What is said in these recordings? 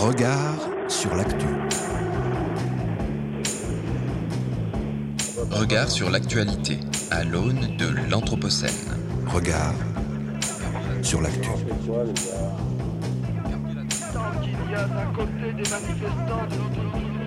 Regard sur l'actu. Regard sur l'actualité à l'aune de l'Anthropocène. Regard sur l'actu. qu'il y a d'un côté des manifestants, de l'autre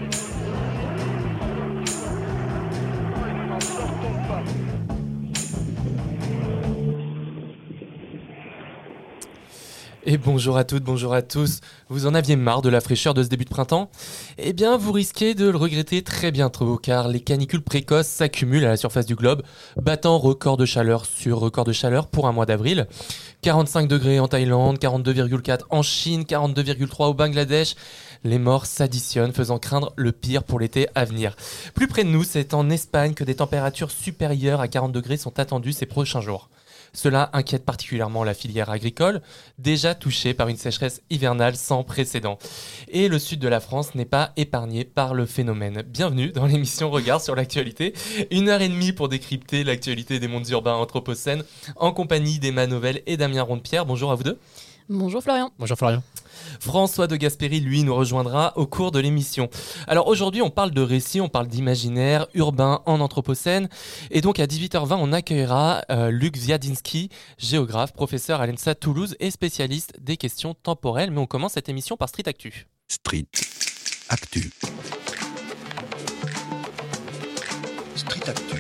Bonjour à toutes, bonjour à tous. Vous en aviez marre de la fraîcheur de ce début de printemps? Eh bien, vous risquez de le regretter très bientôt, car les canicules précoces s'accumulent à la surface du globe, battant record de chaleur sur record de chaleur pour un mois d'avril. 45 degrés en Thaïlande, 42,4 en Chine, 42,3 au Bangladesh. Les morts s'additionnent, faisant craindre le pire pour l'été à venir. Plus près de nous, c'est en Espagne que des températures supérieures à 40 degrés sont attendues ces prochains jours. Cela inquiète particulièrement la filière agricole, déjà touchée par une sécheresse hivernale sans précédent. Et le sud de la France n'est pas épargné par le phénomène. Bienvenue dans l'émission Regard sur l'actualité. Une heure et demie pour décrypter l'actualité des mondes urbains anthropocènes en compagnie d'Emma Novelle et Damien Rondepierre. Bonjour à vous deux. Bonjour Florian. Bonjour Florian. François de Gasperi, lui, nous rejoindra au cours de l'émission. Alors aujourd'hui, on parle de récits, on parle d'imaginaire urbain en Anthropocène. Et donc à 18h20, on accueillera euh, Luc Ziadinski, géographe, professeur à l'ENSA Toulouse et spécialiste des questions temporelles. Mais on commence cette émission par Street Actu. Street. Actu. Street Actu.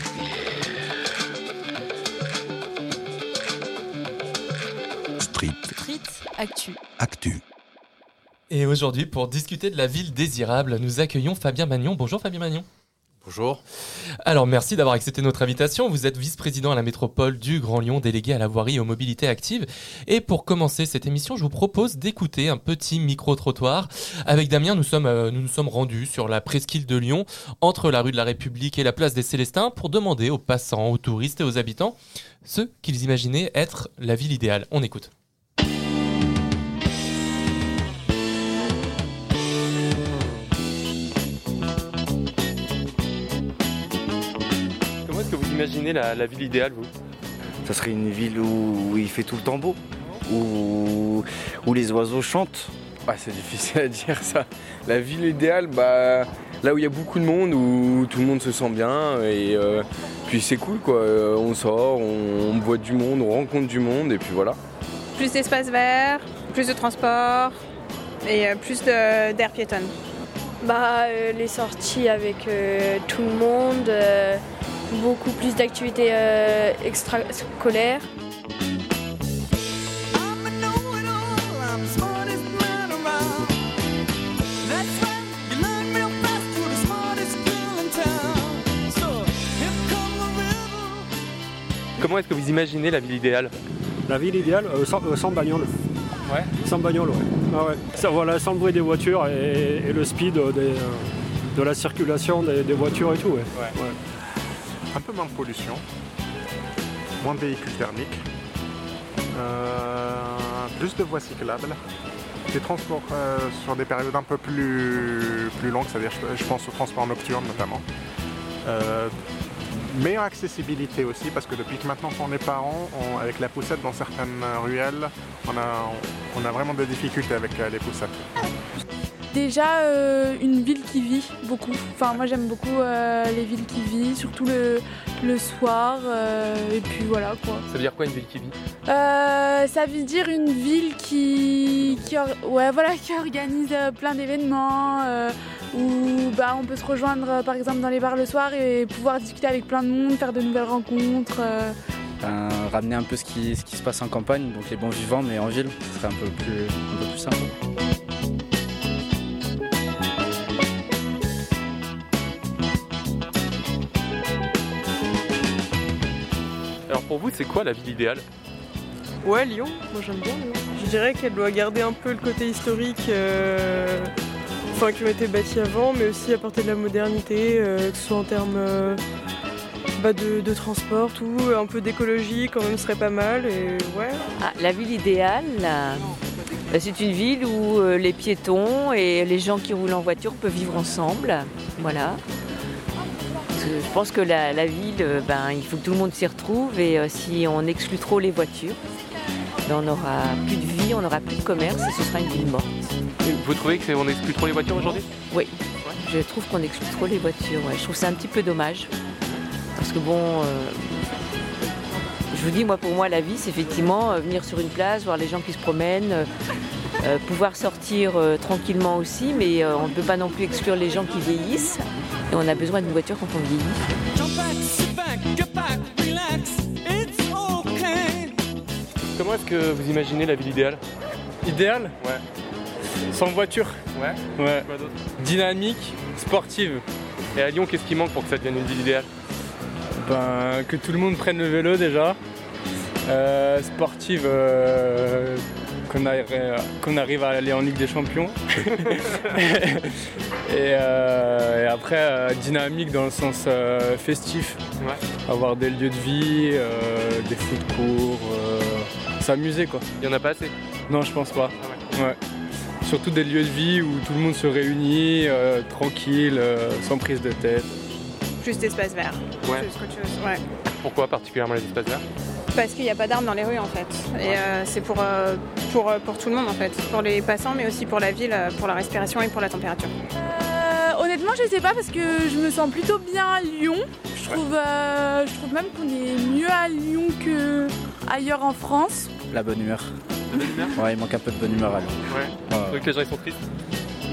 Street. Street Actu. Actu. Et aujourd'hui, pour discuter de la ville désirable, nous accueillons Fabien Magnon. Bonjour Fabien Magnon. Bonjour. Alors merci d'avoir accepté notre invitation. Vous êtes vice-président à la métropole du Grand Lyon, délégué à la voirie et aux mobilités actives. Et pour commencer cette émission, je vous propose d'écouter un petit micro-trottoir. Avec Damien, nous sommes, euh, nous nous sommes rendus sur la presqu'île de Lyon, entre la rue de la République et la place des Célestins, pour demander aux passants, aux touristes et aux habitants ce qu'ils imaginaient être la ville idéale. On écoute. Imaginez la, la ville idéale, vous Ça serait une ville où, où il fait tout le temps beau, où, où les oiseaux chantent. Ah, c'est difficile à dire ça. La ville idéale, bah, là où il y a beaucoup de monde, où tout le monde se sent bien, et euh, puis c'est cool quoi. Euh, On sort, on, on voit du monde, on rencontre du monde, et puis voilà. plus d'espace vert, plus de transport et euh, plus d'air piétonne. Bah, euh, les sorties avec euh, tout le monde, euh, beaucoup plus d'activités euh, extrascolaires. Comment est-ce que vous imaginez la ville idéale? La ville idéale, euh, sans, euh, sans bagnole. Ouais. Sans bagnole, ouais. Ah ouais. Ça, voilà, sans le bruit des voitures et, et le speed euh, des, euh, de la circulation des, des voitures et tout. Ouais. Ouais. Ouais. Un peu moins de pollution, moins de véhicules thermiques, euh, plus de voies cyclables, des transports euh, sur des périodes un peu plus, plus longues, c'est-à-dire je, pense aux transports nocturnes notamment. Euh, meilleure accessibilité aussi, parce que depuis que maintenant qu'on est parents, avec la poussette dans certaines ruelles, on a, on a vraiment des difficultés avec les poussettes. Déjà, euh, une ville qui vit beaucoup. Enfin, moi j'aime beaucoup euh, les villes qui vivent, surtout le, le soir. euh, et puis voilà quoi. Ça veut dire quoi une ville qui vit? Euh, ça veut dire une ville qui, qui, or- ouais, voilà, qui organise euh, plein d'événements, euh, où bah, on peut se rejoindre par exemple dans les bars le soir et pouvoir discuter avec plein de monde, faire de nouvelles rencontres. euh. Ben, ramener un peu ce qui, ce qui se passe en campagne, donc les bons vivants, mais en ville, ce serait un peu plus, un peu plus simple. Pour vous, c'est quoi la ville idéale Ouais, Lyon, moi j'aime bien Lyon. Je dirais qu'elle doit garder un peu le côté historique, euh, enfin qui ont été bâtis avant, mais aussi apporter de la modernité, euh, que ce soit en termes euh, bah, de, de transport, tout, un peu d'écologie quand même serait pas mal, et ouais. Ah, la ville idéale, là, bah, c'est une ville où les piétons et les gens qui roulent en voiture peuvent vivre ensemble. Voilà. Je pense que la, la ville, euh, ben, il faut que tout le monde s'y retrouve et euh, si on exclut trop les voitures, ben, on n'aura plus de vie, on n'aura plus de commerce et ce sera une ville morte. Vous trouvez qu'on exclut trop les voitures aujourd'hui? Oui, je trouve qu'on exclut trop les voitures. ouais. Je trouve ça un petit peu dommage. Parce que bon, euh, je vous dis, moi pour moi la vie c'est effectivement venir sur une place, voir les gens qui se promènent, euh, pouvoir sortir euh, tranquillement aussi, mais euh, on ne peut pas non plus exclure les gens qui vieillissent. Et on a besoin d'une voiture quand on vieillit. Comment est-ce que vous imaginez la ville idéale? Idéal Ouais. Sans voiture? Ouais Ouais. Quoi Dynamique, sportive. Et à Lyon, qu'est-ce qui manque pour que ça devienne une ville idéale? Ben, que tout le monde prenne le vélo déjà. Euh, sportive, euh, qu'on arrive, à aller en Ligue des Champions. et, euh, et après, euh, dynamique dans le sens euh, festif. Avoir des lieux de vie, des foot courts, euh, s'amuser quoi. Il n'y en a pas assez Non, je pense pas. Ouais. Surtout des lieux de vie où tout le monde se réunit, tranquille, sans prise de tête. Plus d'espace vert. Ouais. Chose. Pourquoi particulièrement les espaces verts Parce qu'il n'y a pas d'arbres dans les rues en fait. Et euh, c'est pour, euh, pour, euh, pour tout le monde en fait. Pour les passants mais aussi pour la ville, pour la respiration et pour la température. Euh, honnêtement, je sais pas parce que je me sens plutôt bien à Lyon. Je trouve, euh, je trouve même qu'on est mieux à Lyon que ailleurs en France. La bonne humeur. bonne humeur Ouais, il manque un peu de bonne humeur à Lyon. Ouais. Ouais. Donc les gens ils sont tristes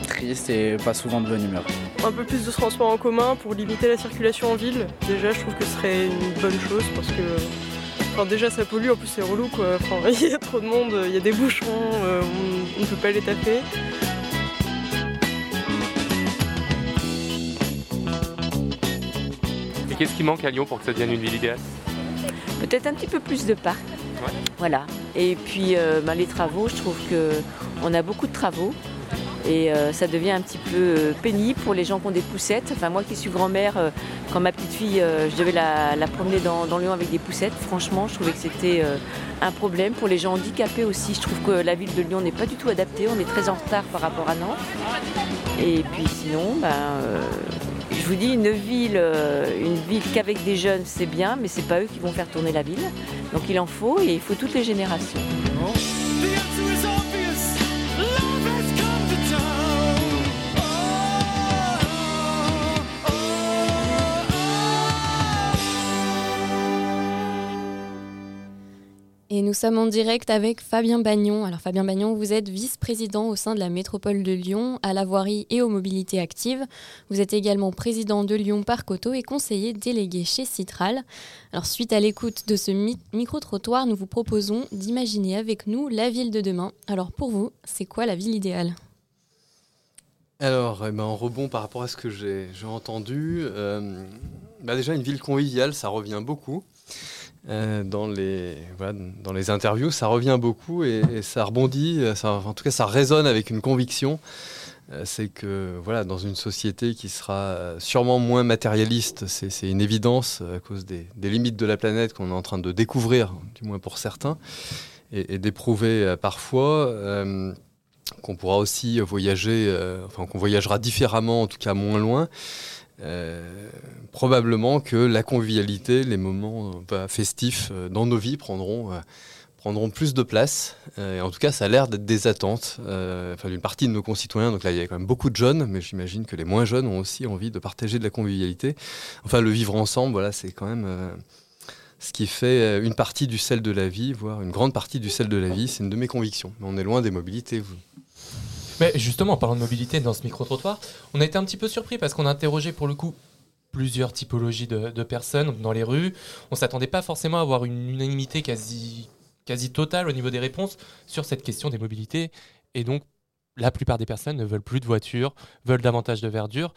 Triste et pas souvent de bonne humeur. Un peu plus de transport en commun pour limiter la circulation en ville. Déjà, je trouve que ce serait une bonne chose parce que. Enfin, déjà, ça pollue, en plus, c'est relou quoi. Enfin, il y a trop de monde, il y a des bouchons, euh, on ne peut pas les taper. Et qu'est-ce qui manque à Lyon pour que ça devienne une ville idéale? Peut-être un petit peu plus de parcs. Voilà. Et puis euh, ben, les travaux, je trouve que on a beaucoup de travaux. Et euh, ça devient un petit peu euh, pénible pour les gens qui ont des poussettes. Enfin, moi qui suis grand-mère, euh, quand ma petite fille, je devais la, promener dans, Lyon avec des poussettes, franchement, je trouvais que c'était un problème. Pour les gens handicapés aussi, je trouve que la ville de Lyon n'est pas du tout adaptée. On est très en retard par rapport à Nantes. Et puis sinon, ben, je vous dis, une ville, une ville qu'avec des jeunes, c'est bien, mais c'est pas eux qui vont faire tourner la ville. Donc il en faut et il faut toutes les générations. Et nous sommes en direct avec Fabien Bagnon. Alors Fabien Bagnon, vous êtes vice-président au sein de la métropole de Lyon à la voirie et aux mobilités actives. Vous êtes également président de Lyon Parc Auto et conseiller délégué chez Citral. Alors suite à l'écoute de ce mi- micro-trottoir, nous vous proposons d'imaginer avec nous la ville de demain. Alors pour vous, c'est quoi la ville idéale? Alors, eh ben, en rebond par rapport à ce que j'ai j'ai entendu, euh, bah déjà une ville conviviale, ça revient beaucoup. Euh, dans, les, dans les interviews, ça revient beaucoup et, ça rebondit, euh, en tout cas ça résonne avec une conviction. Euh, c'est que voilà, dans une société qui sera sûrement moins matérialiste, c'est une évidence à cause des, limites de la planète qu'on est en train de découvrir, du moins pour certains, et, d'éprouver parfois. qu'on pourra aussi voyager, enfin qu'on voyagera différemment, en tout cas moins loin. Euh, probablement que la convivialité, les moments euh, festifs euh, dans nos vies prendront, prendront plus de place. En tout cas, ça a l'air d'être des attentes enfin, d'une partie de nos concitoyens. Donc là, il y a quand même beaucoup de jeunes, mais j'imagine que les moins jeunes ont aussi envie de partager de la convivialité. Enfin, le vivre ensemble, voilà, c'est quand même ce qui fait une partie du sel de la vie, voire une grande partie du sel de la vie. C'est une de mes convictions. Mais on est loin des mobilités. Vous. Mais justement, en parlant de mobilité dans ce micro-trottoir, on a été un petit peu surpris parce qu'on a interrogé pour le coup plusieurs typologies de, personnes dans les rues. On s'attendait pas forcément à avoir une unanimité quasi, quasi totale au niveau des réponses sur cette question des mobilités. Et donc, la plupart des personnes ne veulent plus de voitures, veulent davantage de verdure.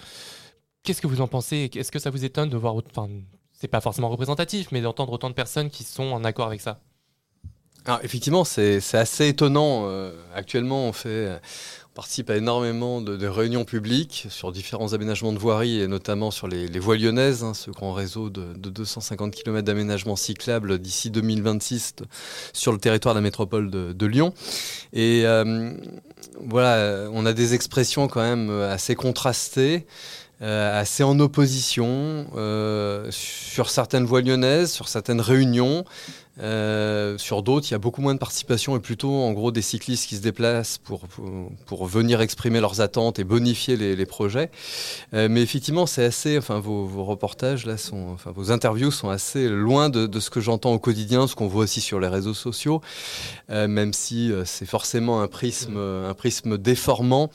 Qu'est-ce que vous en pensez? Est-ce que ça vous étonne de voir, enfin, c'est pas forcément représentatif, mais d'entendre autant de personnes qui sont en accord avec ça? Alors, effectivement, c'est assez étonnant. Euh, actuellement, on, fait, participe à énormément de, réunions publiques sur différents aménagements de voiries et notamment sur les, voies lyonnaises, hein, ce grand réseau de, de 250 km d'aménagement cyclable d'ici 2026 t- sur le territoire de la métropole de, Lyon. Et euh, voilà, on a des expressions quand même assez contrastées. euh, assez en opposition euh, sur certaines voies lyonnaises, sur certaines réunions. Euh, sur d'autres, il y a beaucoup moins de participation et plutôt en gros des cyclistes qui se déplacent pour, pour, venir exprimer leurs attentes et bonifier les, projets. Euh, mais effectivement, c'est assez, enfin vos, reportages là sont, enfin vos interviews sont assez loin de, ce que j'entends au quotidien, ce qu'on voit aussi sur les réseaux sociaux, euh, même si c'est forcément un prisme, un prisme déformant.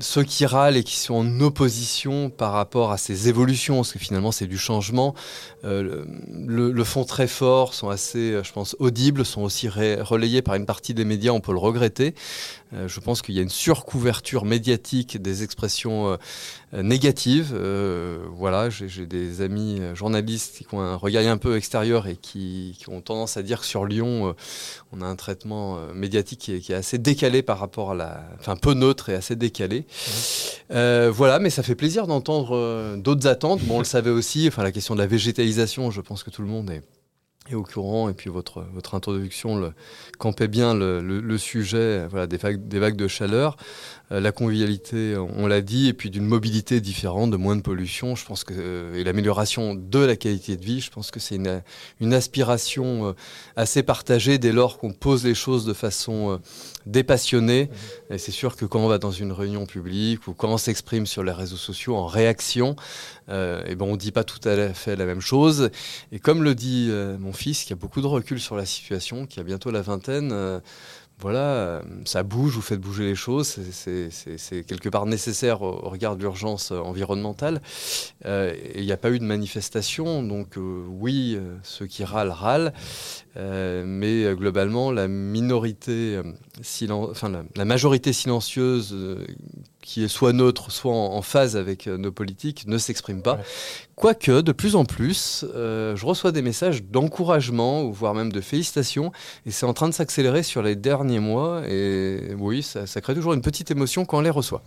Ceux qui râlent et qui sont en opposition par rapport à ces évolutions, parce que finalement c'est du changement, le, le, fond très fort, sont assez, euh, je pense, audibles, sont aussi relayés par une partie des médias, on peut le regretter. Euh, je pense qu'il y a une surcouverture médiatique des expressions euh, négatives. Euh, voilà, j'ai des amis journalistes qui ont un regard un peu extérieur et qui, qui ont tendance à dire que sur Lyon, on a un traitement médiatique qui est, qui est, assez décalé par rapport à la, enfin peu neutre et assez décalé. Mmh. voilà, mais ça fait plaisir d'entendre d'autres attentes. Bon, on le savait aussi. Enfin, la question de la végétalisation, je pense que tout le monde est et au courant, et puis votre, votre introduction le, campait bien le, le, le sujet voilà, des, vagues, des vagues de chaleur, euh, la convivialité, on l'a dit, et puis d'une mobilité différente, de moins de pollution, je pense que, euh, et l'amélioration de la qualité de vie, je pense que c'est une, une aspiration euh, assez partagée dès lors qu'on pose les choses de façon euh, dépassionnée. Mmh. Et c'est sûr que quand on va dans une réunion publique ou quand on s'exprime sur les réseaux sociaux en réaction, euh, et ben on ne dit pas tout à fait la même chose. Et comme le dit euh, mon fils, qui a beaucoup de recul sur la situation, qui a bientôt la vingtaine, euh, voilà, ça bouge, vous faites bouger les choses, c'est quelque part nécessaire au, regard de l'urgence environnementale. Euh, il n'y a pas eu de manifestation, donc euh, oui, ceux qui râlent, râlent, euh, mais globalement, la minorité, majorité silencieuse qui est soit neutre, soit en, phase avec euh, nos politiques, ne s'exprime pas. Quoique, de plus en plus, euh, je reçois des messages d'encouragement, voire même de félicitations, et c'est en train de s'accélérer sur les derniers mois, et oui, ça, crée toujours une petite émotion quand on les reçoit.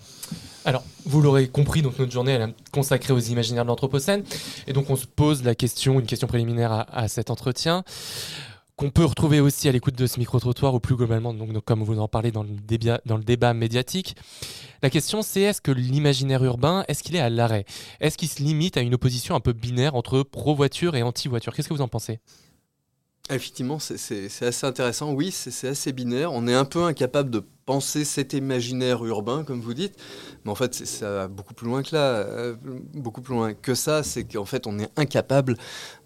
Alors, vous l'aurez compris, donc notre journée est consacrée aux imaginaires de l'Anthropocène, et donc on se pose la question, une question préliminaire à cet entretien qu'on peut retrouver aussi à l'écoute de ce micro-trottoir ou plus globalement, donc, comme vous en parlez dans le, débat, dans le débat médiatique. La question c'est est-ce que l'imaginaire urbain, est-ce qu'il est à l'arrêt? Est-ce qu'il se limite à une opposition un peu binaire entre pro-voiture et anti-voiture? Qu'est-ce que vous en pensez? Effectivement, c'est assez intéressant. Oui, c'est assez binaire. On est un peu incapable de penser cet imaginaire urbain, comme vous dites. Mais en fait, ça va beaucoup plus loin que là, euh, beaucoup plus loin que ça. C'est qu'en fait, on est incapable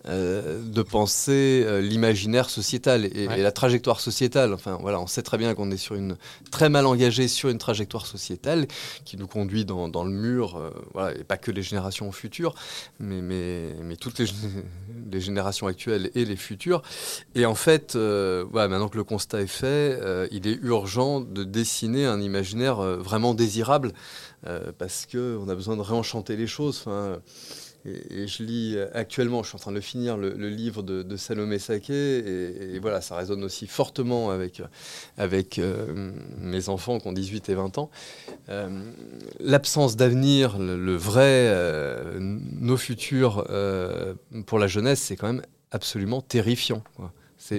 euh, de penser euh, l'imaginaire sociétal et, ouais. et, la trajectoire sociétale. Enfin, voilà, on sait très bien qu'on est sur une très mal engagé sur une trajectoire sociétale qui nous conduit dans, dans le mur. Euh, voilà, et pas que les générations futures, mais, mais, mais toutes les, les, générations actuelles et les futures. Et en fait, voilà, maintenant que le constat est fait, il est urgent de dessiner un imaginaire vraiment désirable parce qu'on a besoin de réenchanter les choses. Enfin, et, je lis actuellement, je suis en train de finir, le, livre de, Salomé Saké, et, voilà, ça résonne aussi fortement avec, avec euh, mes enfants qui ont 18 et 20 ans. Euh, L'absence d'avenir, le, vrai, euh, nos futurs euh, pour la jeunesse, c'est quand même absolument terrifiant.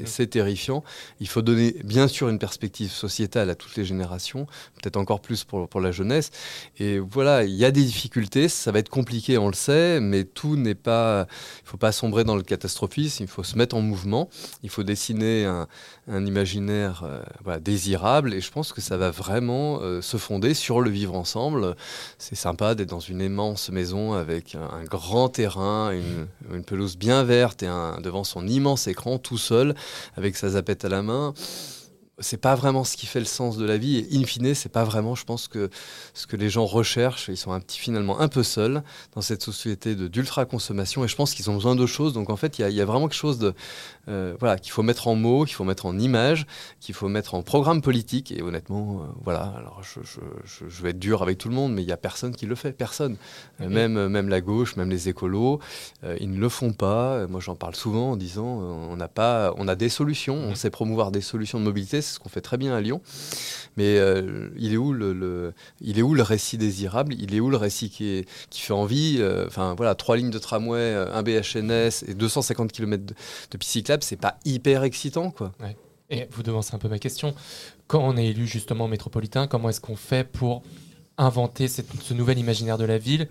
C'est terrifiant. Il faut donner, bien sûr, une perspective sociétale à toutes les générations, peut-être encore plus pour, pour la jeunesse. Et voilà, il y a des difficultés, ça va être compliqué, on le sait, mais tout n'est pas. Il ne faut pas sombrer dans le catastrophisme, il faut se mettre en mouvement, il faut dessiner un, un imaginaire euh, voilà, désirable, et je pense que ça va vraiment euh, se fonder sur le vivre ensemble. C'est sympa d'être dans une immense maison avec un, un grand terrain, une, une, pelouse bien verte et un, devant son immense écran tout seul avec sa zapette à la main c'est pas vraiment ce qui fait le sens de la vie. Et in fine c'est pas vraiment je pense que ce que les gens recherchent. Ils sont un petit finalement un peu seuls dans cette société de d'ultra consommation et je pense qu'ils ont besoin de choses donc en fait il y, y, a vraiment quelque chose de euh, voilà qu'il faut mettre en mots qu'il faut mettre en images qu'il faut mettre en programme politique. Et honnêtement euh, voilà. Alors je, je, je, je, vais être dur avec tout le monde mais il y a personne qui le fait. Personne. Euh, même même la gauche même les écolos ils ne le font pas. Moi j'en parle souvent en disant on n'a pas on a des solutions. On sait promouvoir des solutions de mobilité ce qu'on fait très bien à Lyon. Mais euh, il, est où le, il est où le récit désirable? Il est où le récit qui, est, qui fait envie? Enfin euh, voilà, trois lignes de tramway, euh, un BHNS et 250 km de, de piste cyclable, c'est pas hyper excitant quoi. Et vous devancez un peu ma question. Quand on est élu justement métropolitain, comment est-ce qu'on fait pour inventer ce nouvel imaginaire de la ville?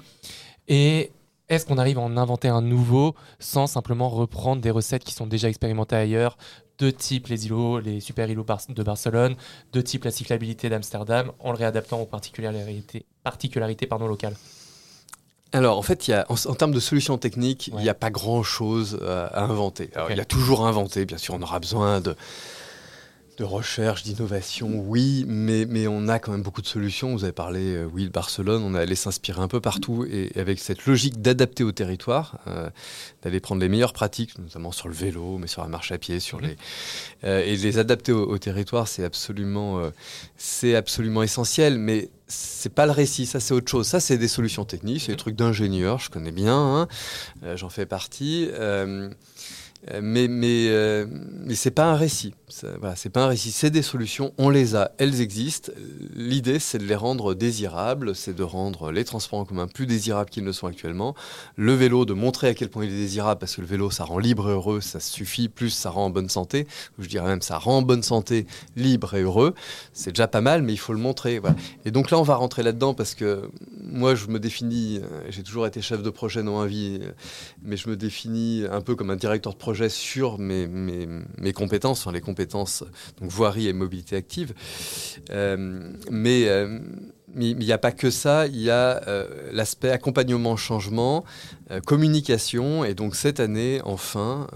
Et est-ce qu'on arrive à en inventer un nouveau sans simplement reprendre des recettes qui sont déjà expérimentées ailleurs de type les îlots, les super îlots de Barcelone, de type la cyclabilité d'Amsterdam, en le réadaptant aux particularités, particularités pardon, locales. Alors, en fait, il y a, en, termes de solutions techniques, il n'y a pas grand-chose à inventer. Alors, Il y a toujours à inventer, bien sûr, on aura besoin de, de recherche, d'innovation, oui, mais, mais on a quand même beaucoup de solutions. Vous avez parlé, euh, oui, de Barcelone, on est allé s'inspirer un peu partout et, avec cette logique d'adapter au territoire, euh, d'aller prendre les meilleures pratiques, notamment sur le vélo, mais sur la marche à pied, sur les euh, et les adapter au, territoire, c'est absolument, c'est absolument essentiel. Mais c'est pas le récit, ça c'est autre chose. Ça c'est des solutions techniques, c'est des trucs d'ingénieurs, je connais bien, hein. j'en fais partie. Euh, mais mais euh, c'est pas un récit. C'est pas un récit. C'est des solutions. On les a. Elles existent. L'idée, c'est de les rendre désirables. C'est de rendre les transports en commun plus désirables qu'ils ne sont actuellement. Le vélo, de montrer à quel point il est désirable, parce que le vélo, ça rend libre et heureux. Ça suffit. Plus, ça rend en bonne santé. Je dirais même, ça rend en bonne santé, libre et heureux. C'est déjà pas mal, mais il faut le montrer. Et donc là, on va rentrer là-dedans parce que moi, je me définis. Euh, j'ai toujours été chef de projet dans ma vie, mais je me définis un peu comme un directeur de projet sur mes, mes, compétences, les compétences donc voirie et mobilité active. Euh, mais euh, il n'y a pas que ça, il y a euh, l'aspect accompagnement, changement, communication. Et donc cette année, enfin,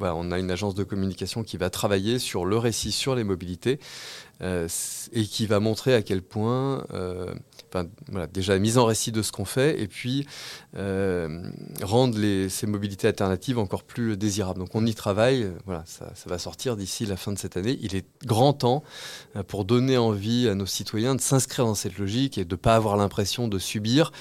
on a une agence de communication qui va travailler sur le récit sur les mobilités et qui va montrer à quel point voilà, déjà mise en récit de ce qu'on fait, et puis euh, rendre les, ces mobilités alternatives encore plus désirables. Donc on y travaille, voilà, ça, va sortir d'ici la fin de cette année. Il est grand temps euh, pour donner envie à nos citoyens de s'inscrire dans cette logique et de ne pas avoir l'impression de subir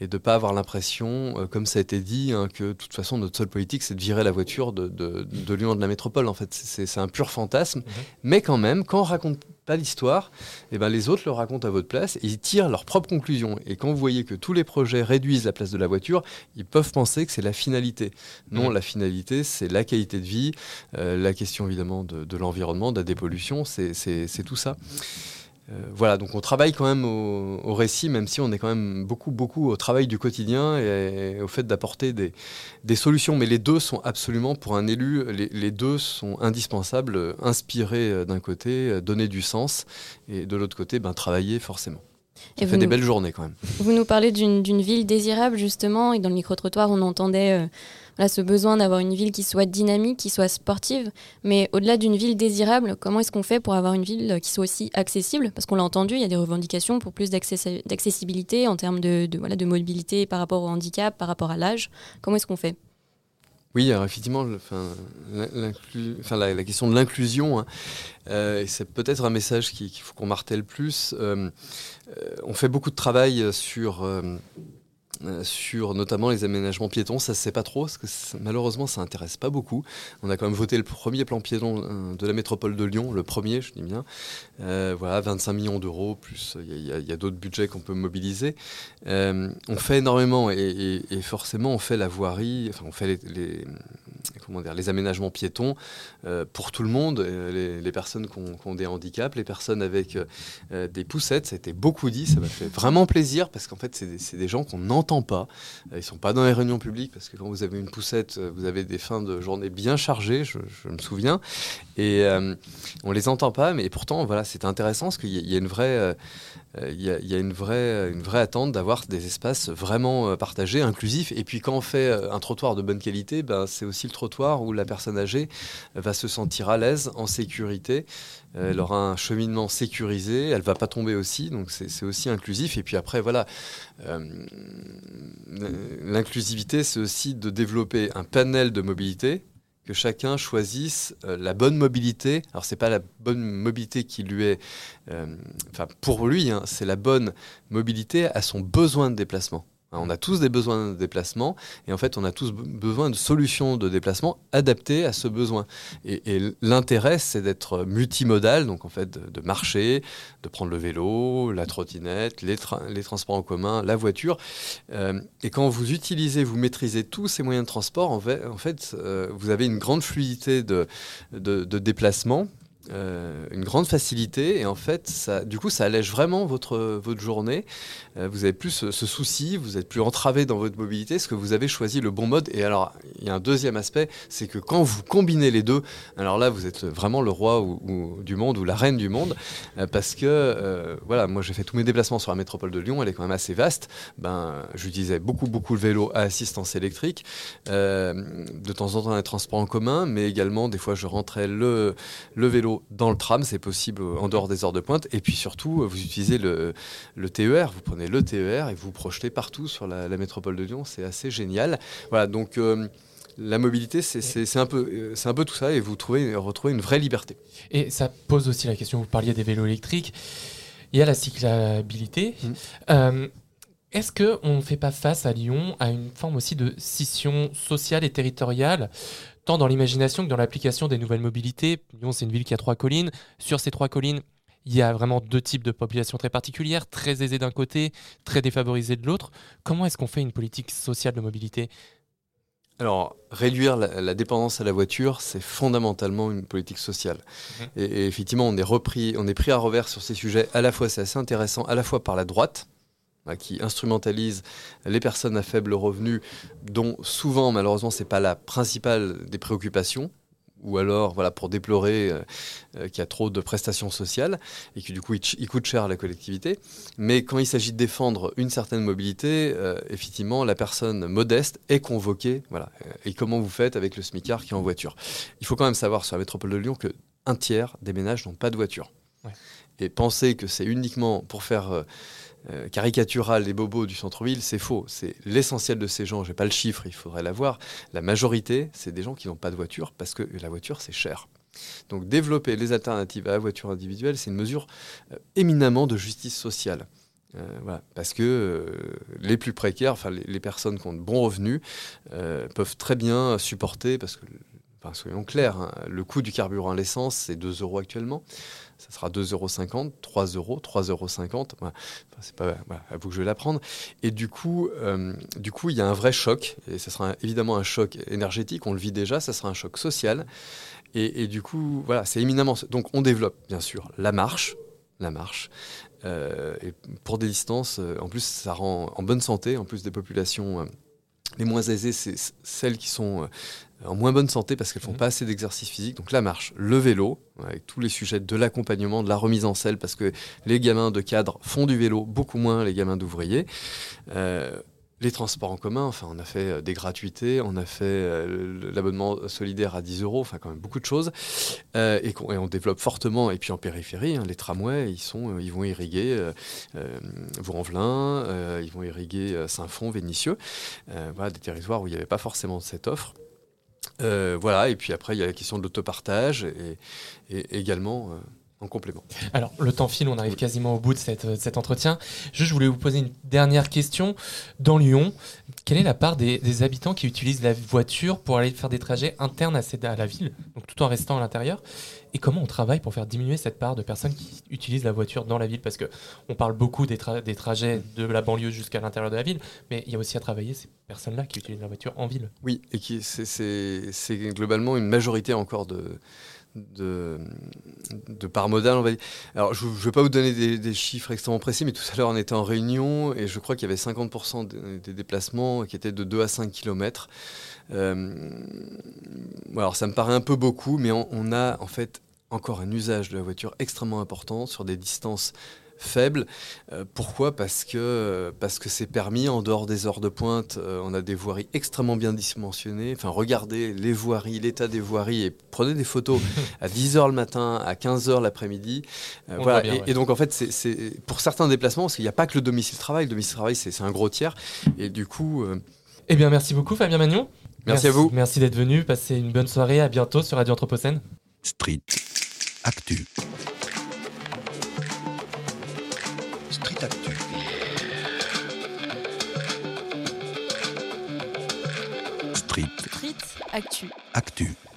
et de ne pas avoir l'impression, euh, comme ça a été dit, hein, que de toute façon notre seule politique c'est de virer la voiture de, de, de Lyon de la métropole. En fait, c'est un pur fantasme, mmh. mais quand même, quand on raconte pas l'histoire, et eh ben les autres le racontent à votre place et ils tirent leurs propres conclusions. Et quand vous voyez que tous les projets réduisent la place de la voiture, ils peuvent penser que c'est la finalité. Non, mmh. la finalité, c'est la qualité de vie, euh, la question évidemment de, de l'environnement, de la dépollution, c'est tout ça. Euh, voilà, donc on travaille quand même au, récit, même si on est quand même beaucoup, beaucoup au travail du quotidien et, au fait d'apporter des, solutions. Mais les deux sont absolument, pour un élu, les, deux sont indispensables. Inspirer euh, d'un côté, euh, donner du sens, et de l'autre côté, ben, travailler forcément. Ça fait des belles journées quand même. Vous nous parlez d'une ville désirable justement, et dans le micro-trottoir, on entendait ce besoin d'avoir une ville qui soit dynamique, qui soit sportive. Mais au-delà d'une ville désirable, comment est-ce qu'on fait pour avoir une ville qui soit aussi accessible? Parce qu'on l'a entendu, il y a des revendications pour plus d'accessibilité en termes de, voilà, de mobilité par rapport au handicap, par rapport à l'âge. Comment est-ce qu'on fait? Oui, alors effectivement, la, question de l'inclusion, hein, euh, c'est peut-être un message qu'il faut qu'on martèle plus. Euh, euh, on fait beaucoup de travail sur euh, sur notamment les aménagements piétons. Ça se sait pas trop, parce que malheureusement, ça intéresse pas beaucoup. On a quand même voté le premier plan piéton euh, de la métropole de Lyon, le premier, je dis bien. Euh, voilà, 25 millions d'euros, plus il y a, d'autres budgets qu'on peut mobiliser. on fait énormément et, forcément, on fait la voirie, enfin, on fait les, les aménagements piétons pour tout le monde, les, personnes qui ont, des handicaps, les personnes avec des poussettes. Ça a été beaucoup dit, ça m'a fait vraiment plaisir parce qu'en fait, c'est des gens qu'on entend pas. Euh, ils sont pas dans les réunions publiques parce que quand vous avez une poussette, euh, vous avez des fins de journée bien chargées, je, me souviens. Et euh, on les entend pas, mais pourtant, voilà, c'est intéressant parce qu'il y, a une vraie, il y, a, une vraie, une vraie attente d'avoir des espaces vraiment partagés, inclusifs. Et puis quand on fait un trottoir de bonne qualité, ben, c'est aussi le trottoir où la personne âgée va se sentir à l'aise, en sécurité. Elle aura un cheminement sécurisé, elle va pas tomber aussi, donc c'est aussi inclusif. Et puis après, voilà, l'inclusivité, c'est aussi de développer un panel de mobilité, que chacun choisisse euh, la bonne mobilité. Alors c'est pas la bonne mobilité qui lui est, euh, enfin pour lui, hein, c'est la bonne mobilité à son besoin de déplacement. On a tous des besoins de déplacement et en fait on a tous besoin de solutions de déplacement adaptées à ce besoin. Et, l'intérêt c'est d'être multimodal, donc en fait de, marcher, de prendre le vélo, la trottinette, les, transports en commun, la voiture. Euh, et quand vous utilisez, vous maîtrisez tous ces moyens de transport, en fait, euh, vous avez une grande fluidité de, de déplacement euh, une grande facilité et en fait, ça, du coup, ça allège vraiment votre, votre journée. Euh, vous avez plus ce, souci, vous êtes plus entravé dans votre mobilité, parce que vous avez choisi le bon mode. Et alors, il y a un deuxième aspect, c'est que quand vous combinez les deux, alors là, vous êtes vraiment le roi ou, du monde ou la reine du monde, euh, parce que voilà, moi j'ai fait tous mes déplacements sur la métropole de Lyon, elle est quand même assez vaste. Ben, j'utilisais beaucoup beaucoup le vélo à assistance électrique, de temps en temps les transports en commun, mais également des fois je rentrais le, le vélo dans le tram, c'est possible en dehors des heures de pointe. Et puis surtout, vous utilisez le, le TER, vous prenez le TER et vous vous projetez partout sur la, la métropole de Lyon, c'est assez génial. Voilà, donc euh, la mobilité, c'est- un, peu, euh, c'est un peu tout ça et vous trouvez, retrouvez une vraie liberté. Et ça pose aussi la question, vous parliez des vélos électriques, il y a la cyclabilité. Mmh. Euh, Est-ce qu'on ne fait pas face à Lyon à une forme aussi de scission sociale et territoriale, tant dans l'imagination que dans l'application des nouvelles mobilités? Lyon, c'est une ville qui a trois collines. Sur ces trois collines, il y a vraiment deux types de populations très particulières, très aisées d'un côté, très défavorisées de l'autre. Comment est-ce qu'on fait une politique sociale de mobilité? Alors, réduire la, la dépendance à la voiture, c'est fondamentalement une politique sociale. Mhm. Et, et effectivement, on est, repris, on est pris à revers sur ces sujets. À la fois, c'est assez intéressant, à la fois par la droite, qui instrumentalise les personnes à faible revenu, dont souvent, malheureusement, c'est pas la principale des préoccupations. Ou alors, voilà, pour déplorer euh, euh, qu'il y a trop de prestations sociales et que du coup, il, il coûte cher à la collectivité. Mais quand il s'agit de défendre une certaine mobilité, euh, effectivement, la personne modeste est convoquée. Voilà. Et comment vous faites avec le smicard qui est en voiture Il faut quand même savoir sur la métropole de Lyon que un tiers des ménages n'ont pas de voiture. Ouais. Et penser que c'est uniquement pour faire euh, euh, caricatural les bobos du centre-ville, c'est faux. C'est l'essentiel de ces gens. J'ai pas le chiffre, il faudrait l'avoir. La majorité, c'est des gens qui n'ont pas de voiture parce que la voiture, c'est cher. Donc développer les alternatives à la voiture individuelle, c'est une mesure euh, éminemment de justice sociale. Euh, parce que les plus précaires, enfin les, personnes qui ont de bons revenus, peuvent très bien supporter, parce que, soyons clairs, hein, le coût du carburant à l'essence, c'est 2 euros actuellement. Ça sera 2,50 euros, 3 euros, 3,50 euros. Voilà. Enfin, c'est pas à vous que je vais l'apprendre. Et du coup, euh, du coup, il y a un vrai choc. Et ce sera évidemment un choc énergétique. On le vit déjà. Ça sera un choc social. Et, du coup, voilà, c'est éminemment. Donc, on développe bien sûr la marche, la marche. Euh, et pour des distances, euh, en plus, ça rend en bonne santé. En plus des populations les moins aisées, c'est celles qui sont euh, en moins bonne santé parce qu'elles font pas assez d'exercice physique. Donc la marche, le vélo, avec tous les sujets de l'accompagnement, de la remise en selle, parce que les gamins de cadre font du vélo beaucoup moins les gamins d'ouvriers. Euh, les transports en commun, enfin, on a fait euh, des gratuités, on a fait euh, l'abonnement solidaire à 10 euros, enfin, quand même beaucoup de choses. Euh, et, on développe fortement. Et puis en périphérie, hein, les tramways, ils, sont, ils vont irriguer euh, ils vont irriguer Saint-Fond, Vénissieux. Voilà, des territoires où il n'y avait pas forcément cette offre. Voilà, et puis après, il y a la question de l'autopartage et, également en complément. Alors, le temps file, on arrive quasiment au bout de cette- de cet entretien. Juste, je voulais vous poser une dernière question. Dans Lyon, quelle est la part des, des habitants qui utilisent la voiture pour aller faire des trajets internes à, à la ville, donc tout en restant à l'intérieur? Et comment on travaille pour faire diminuer cette part de personnes qui utilisent la voiture dans la ville? Parce que on parle beaucoup des, tra- des trajets de la banlieue jusqu'à l'intérieur de la ville, mais il y a aussi à travailler ces personnes-là qui utilisent la voiture en ville. Oui, et qui c'est globalement une majorité encore de, de, de part modale, on va dire. Alors, je ne vais pas vous donner des, chiffres extrêmement précis, mais tout à l'heure, on était en réunion et je crois qu'il y avait 50% des, déplacements qui étaient de 2 à 5 km. alors, ça me paraît un peu beaucoup, mais on, on a en fait encore un usage de la voiture extrêmement important sur des distances faibles. Euh, pourquoi? Parce que parce que c'est permis en dehors des heures de pointe. euh, on a des voiries extrêmement bien dimensionnées. Enfin, regardez les voiries, l'état des voiries et prenez des photos à 10h le matin, à 15h l'après-midi. Euh, voilà. bien, et, ouais. et donc en fait, c'est- pour certains déplacements, parce qu'il n'y a pas que le domicile travail. Le domicile travail, c'est un gros tiers. Et du coup, euh, Eh bien, merci beaucoup, Fabien Magnon. Merci à vous. Merci d'être venu. Passez une bonne soirée. À bientôt sur Radio Anthropocène. Street Actu. Actu. Street Street Actu. Actu.